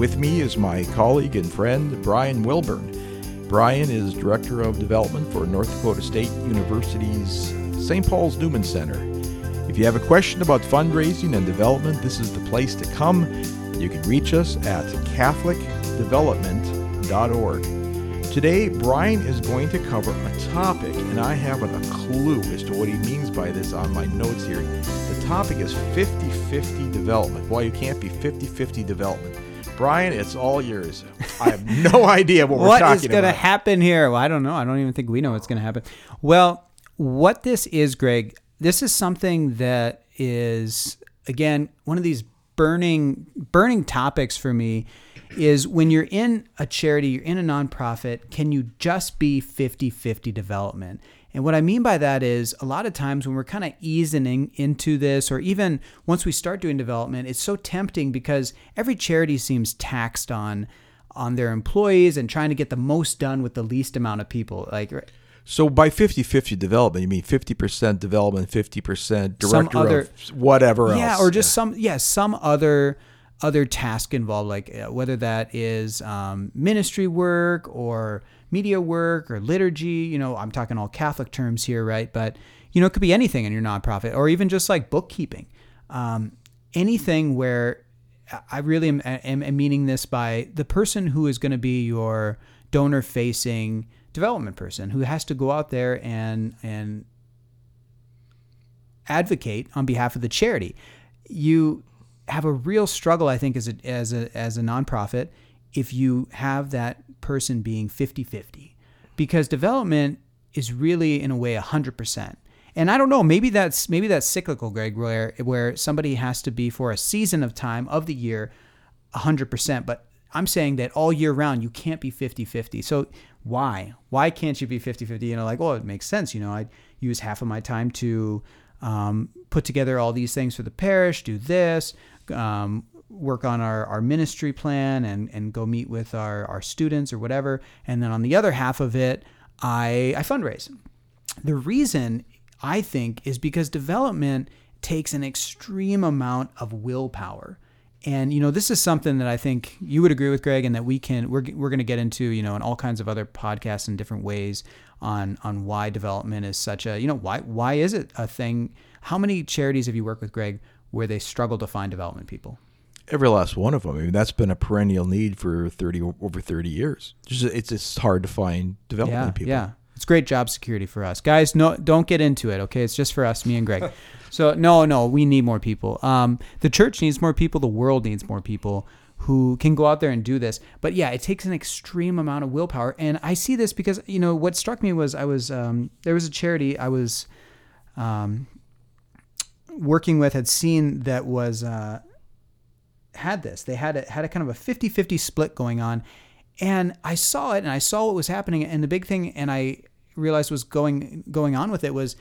With me is my colleague and friend, Brian Wilburn. Brian is Director of Development for North Dakota State University's St. Paul's Newman Center. If you have a question about fundraising and development, this is the place to come. You can reach us at CatholicDevelopment.org. Today, Brian is going to cover a topic, and I haven't a clue as to what he means by this on my notes here. The topic is 50 50 development. Well, you can't be 50 50 development. Brian, it's all yours. I have no idea what, we're what talking is going to about. happen here? Well, I don't know. I don't even think we know what's going to happen. Well, what this is, Greg, this is something that is again one of these burning burning topics for me is when you're in a charity, you're in a nonprofit, can you just be 50-50 development? And what I mean by that is a lot of times when we're kind of easing into this, or even once we start doing development, it's so tempting because every charity seems taxed on on their employees and trying to get the most done with the least amount of people. Like So by 50-50 development, you mean 50% development, 50% director Some other- of whatever else. yeah, or just some yeah some other other task involved, like uh, whether that is um, ministry work or media work or liturgy. You know, I'm talking all Catholic terms here, right? But you know, it could be anything in your nonprofit, or even just like bookkeeping. Um, anything where I really am, am, am meaning this by the person who is going to be your donor facing development person who has to go out there and and advocate on behalf of the charity. You have a real struggle, I think, as a, as a, as a nonprofit if you have that person being 50 50. Because development is really, in a way, 100%. And I don't know, maybe that's maybe that's cyclical, Greg, where where somebody has to be for a season of time of the year 100%, but I'm saying that all year round you can't be 50-50. So why? Why can't you be 50-50? You know, like, well, it makes sense, you know, I use half of my time to um, put together all these things for the parish, do this, um, work on our, our ministry plan and, and go meet with our, our students or whatever. And then on the other half of it, I, I fundraise. The reason I think is because development takes an extreme amount of willpower. And you know, this is something that I think you would agree with, Greg, and that we can we're we're going to get into, you know, in all kinds of other podcasts in different ways on on why development is such a you know why why is it a thing? How many charities have you worked with, Greg, where they struggle to find development people? Every last one of them. I mean, that's been a perennial need for 30 over 30 years. It's just, it's just hard to find development yeah, people. Yeah, it's great job security for us, guys. No, don't get into it. Okay, it's just for us, me and Greg. so no, no, we need more people. Um, the church needs more people. The world needs more people who can go out there and do this. But yeah, it takes an extreme amount of willpower. And I see this because you know what struck me was I was um, there was a charity I was um, working with had seen that was uh, had this. They had a, had a kind of a 50-50 split going on. And I saw it and I saw what was happening and the big thing and I realized was going going on with it was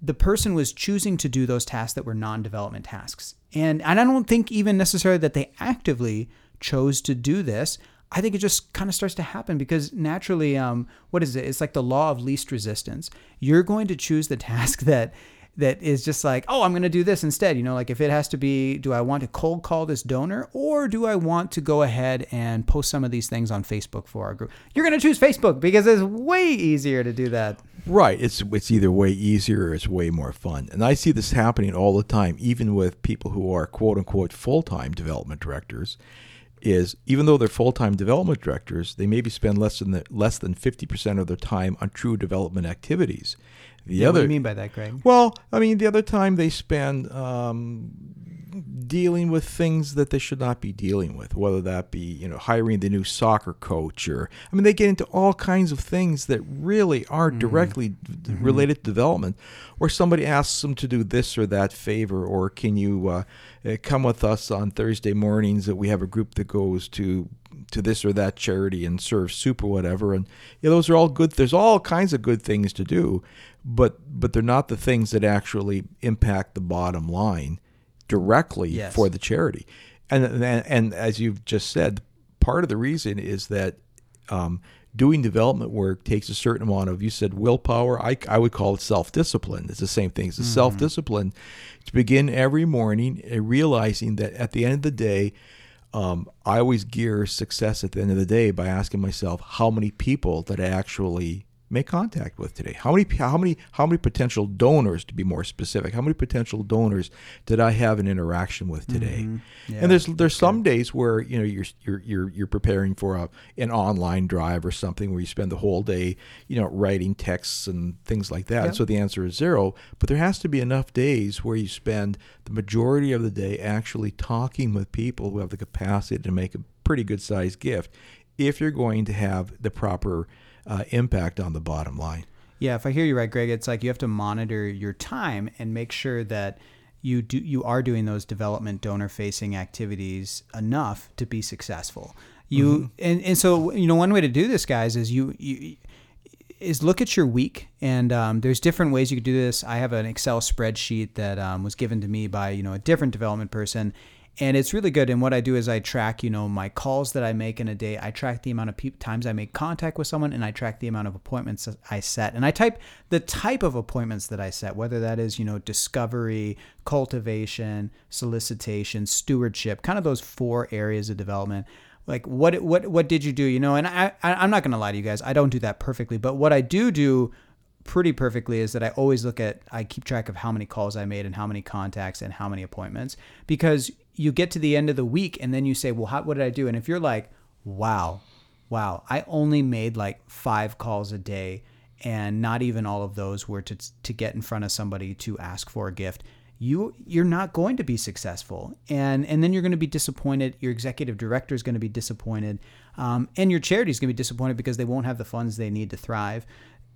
the person was choosing to do those tasks that were non-development tasks. And and I don't think even necessarily that they actively chose to do this. I think it just kind of starts to happen because naturally, um, what is it? It's like the law of least resistance. You're going to choose the task that that is just like, oh, I'm going to do this instead. You know, like if it has to be, do I want to cold call this donor or do I want to go ahead and post some of these things on Facebook for our group? You're going to choose Facebook because it's way easier to do that. Right. It's it's either way easier or it's way more fun. And I see this happening all the time, even with people who are quote unquote full time development directors. Is even though they're full time development directors, they maybe spend less than the, less than fifty percent of their time on true development activities. The Yeah, other, what do you mean by that, Greg? well, I mean, the other time they spend um, dealing with things that they should not be dealing with, whether that be, you know, hiring the new soccer coach or, I mean, they get into all kinds of things that really aren't directly d- related to development. Or somebody asks them to do this or that favor, or can you uh, uh, come with us on Thursday mornings that we have a group that goes to to this or that charity and serve soup or whatever. And yeah those are all good there's all kinds of good things to do but but they're not the things that actually impact the bottom line directly Yes. for the charity. And, and and as you've just said part of the reason is that um, doing development work takes a certain amount of you said willpower i, I would call it self-discipline. It's the same thing it's a self-discipline to begin every morning uh, realizing that at the end of the day um, I always gear success at the end of the day by asking myself how many people did I actually make contact with today? How many how many how many potential donors to be more specific? How many potential donors did I have an interaction with today? Yeah, and there's there's some days where you know you're you're you're you're preparing for a an online drive or something where you spend the whole day you know writing texts and things like that. So the answer is zero. But there has to be enough days where you spend the majority of the day actually talking with people who have the capacity to make a pretty good sized gift if you're going to have the proper uh, impact on the bottom line. Yeah, if I hear you right, Greg, it's like you have to monitor your time and make sure that you do you are doing those development donor facing activities enough to be successful. You and, and so you know one way to do this, guys, is you you is look at your week and um, there's different ways you could do this. I have an Excel spreadsheet that um, was given to me by you know a different development person and it's really good. And what I do is I track, you know, my calls that I make in a day. I track the amount of pe- times I make contact with someone, and I track the amount of appointments I set. And I type the type of appointments that I set, whether that is, you know, discovery, cultivation, solicitation, stewardship, kind of those four areas of development. Like what what what did you do? You know, and I, I I'm not gonna lie to you guys, I don't do that perfectly, but what I do do pretty perfectly is that I always look at I keep track of how many calls I made and how many contacts and how many appointments because you get to the end of the week and then you say, "Well, how, what did I do?" And if you're like, "Wow, wow, I only made like 5 calls a day and not even all of those were to to get in front of somebody to ask for a gift." You you're not going to be successful, and and then you're going to be disappointed. Your executive director is going to be disappointed, um, and your charity is going to be disappointed because they won't have the funds they need to thrive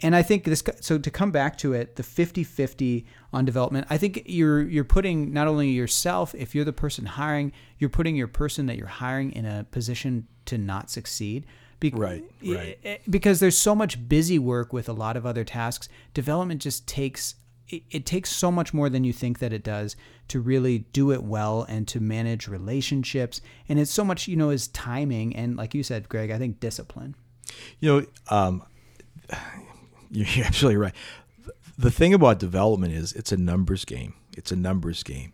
and I think this so to come back to it the 50-50 on development I think you're you're putting not only yourself if you're the person hiring you're putting your person that you're hiring in a position to not succeed. Be- Right, right. eh, because there's so much busy work with a lot of other tasks development just takes it, it takes so much more than you think that it does to really do it well and to manage relationships. And it's so much you know is timing and like you said Greg I think discipline. You know, um, you're absolutely right. The thing about development is it's a numbers game. It's a numbers game,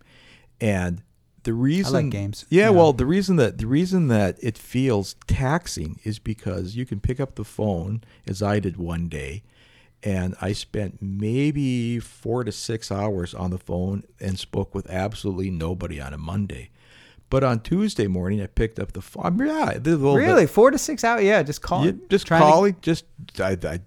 and the reason—like games. Yeah, Yeah. well, the reason that the reason that it feels taxing is because you can pick up the phone as I did one day, and I spent maybe four to six hours on the phone and spoke with absolutely nobody on a Monday. But on Tuesday morning, I picked up the phone. Yeah, the little bit- Really, four to six hours? Yeah, just call. yeah, just Trying to- calling. Just I, I,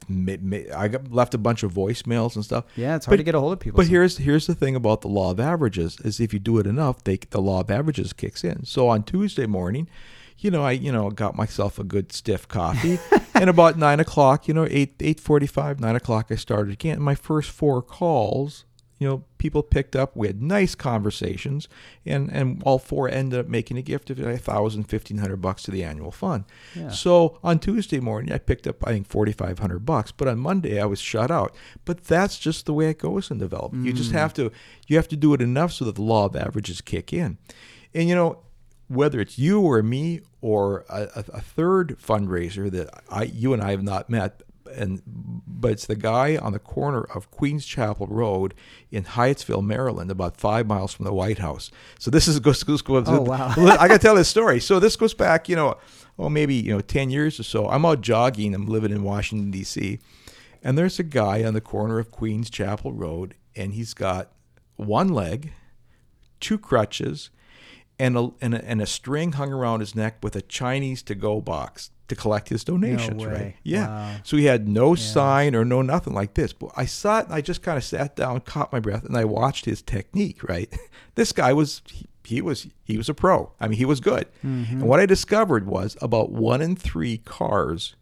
I got left a bunch of voicemails and stuff. yeah, it's hard But- to get a hold of people. But here's here's the thing about the law of averages is if you do it enough, they the law of averages kicks in. So on Tuesday morning, you know, I you know got myself a good stiff coffee, and about nine o'clock, you know, eight eight forty five, nine o'clock, I started again. My first four calls, you know, people picked up. We had nice conversations, and and all four ended up making a gift of a thousand, fifteen hundred bucks to the annual fund. Yeah. So on Tuesday morning, I picked up I think forty five hundred bucks, but on Monday I was shut out. But that's just the way it goes in development. You just mm. have to you have to do it enough so that the law of averages kick in, and you know whether it's you or me or a, a, a third fundraiser that I you and I have not met. And but it's the guy on the corner of Queens Chapel Road in Hyattsville, Maryland, about five miles from the White House. So this is goes goes, goes Oh, wow. I got to tell this story. So this goes back, you know, oh maybe you know ten years or so. I'm out jogging. I'm living in Washington D.C. And there's a guy on the corner of Queens Chapel Road, and he's got one leg, two crutches, and a, and a, and a string hung around his neck with a Chinese to go box to collect his donations, way. right? Yeah. Wow. So he had no sign or no nothing like this. But I saw it and I just kind of sat down, caught my breath, and I watched his technique, right? This guy was he, he was he was a pro. I mean, he was good. Mm-hmm. And what I discovered was about one in three cars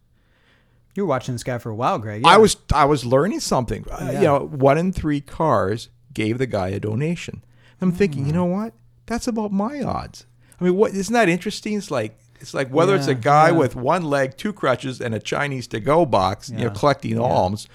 you were watching this guy for a while, Greg. I was I was learning something. Uh, Yeah. You know, one in three cars gave the guy a donation. I'm thinking, you Mm. know what? That's about my odds. I mean, what isn't that interesting? It's like it's like whether it's a guy yeah. with one leg, two crutches, and a Chinese to go box, you know, Yeah, collecting alms,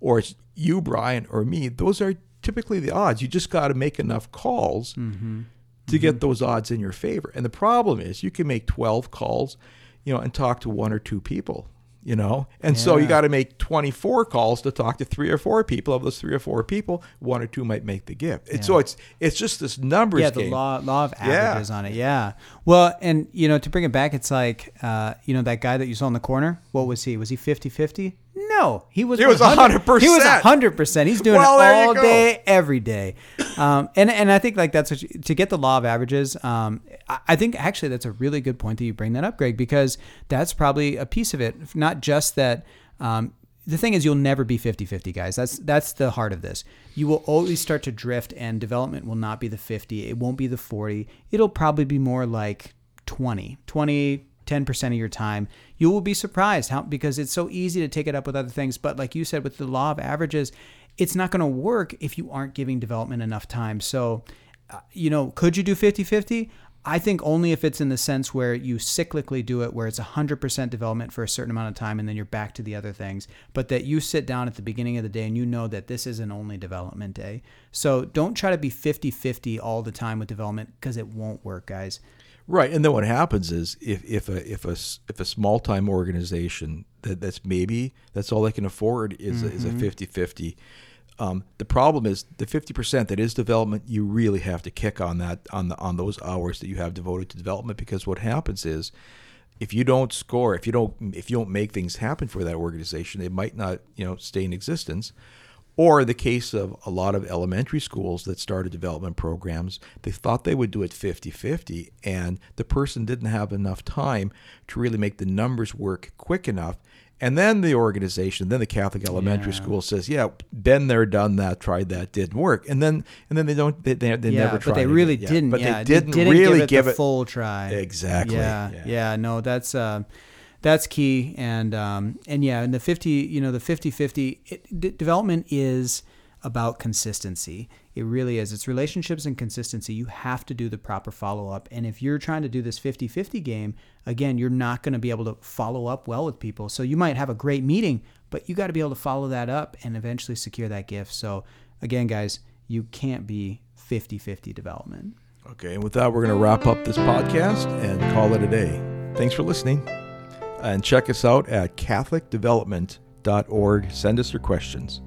or it's you, Brian, or me. Those are typically the odds. You just got to make enough calls Mm-hmm. to get those odds in your favor. And the problem is, you can make 12 calls, you know, and talk to one or two people. You know and so you got to make 24 calls to talk to three or four people of those three or four people one or two might make the gift and so it's it's just this numbers yeah, the game law law of Yeah. averages on it. Yeah. Well, and you know, to bring it back, it's like uh, you know that guy that you saw in the corner. What was he? Was he 50-50? No, he was. He was 100%. He was 100%. He's doing Well, it all day, every day. Um, and and I think like that's what you, to get the law of averages. Um, I, think actually that's a really good point that you bring that up, Greg, because that's probably a piece of it. Not just that. Um, the thing is you'll never be 50-50 guys that's that's the heart of this you will always start to drift and development will not be the 50 it won't be the 40 it'll probably be more like 20 20 10% of your time you will be surprised how because it's so easy to take it up with other things but like you said with the law of averages it's not going to work if you aren't giving development enough time so uh, you know could you do 50-50 I think only if it's in the sense where you cyclically do it, where it's 100% development for a certain amount of time and then you're back to the other things, but that you sit down at the beginning of the day and you know that this isn't only development day. So don't try to be 50 50 all the time with development because it won't work, guys. Right, and then what happens is if, if a if a if a small time organization that that's maybe that's all they can afford is a, is a 50-50. Um, the problem is the fifty percent that is development. You really have to kick on that on the on those hours that you have devoted to development because what happens is if you don't score, if you don't if you don't make things happen for that organization, they might not you know stay in existence. Or the case of a lot of elementary schools that started development programs, they thought they would do it 50 50, and the person didn't have enough time to really make the numbers work quick enough. And then the organization, then the Catholic elementary Yeah. school says, "Yeah, been there, done that, tried that, didn't work." And then, and then they don't, they, they, they yeah, never tried. but they really didn't. But yeah, they didn't, give really it give it full try. exactly. Yeah, yeah, no, that's uh, that's key, and um, and yeah, and the fifty, you know, the 50-50, it, d- development is about consistency. It really is. It's relationships and consistency. You have to do the proper follow up, and if you're trying to do this 50-50 game, again, you're not going to be able to follow up well with people. So you might have a great meeting, but you got to be able to follow that up and eventually secure that gift. So again, guys, you can't be 50-50 development. Okay, and with that, we're going to wrap up this podcast and call it a day. Thanks for listening. And check us out at CatholicDevelopment.org. Send us your questions.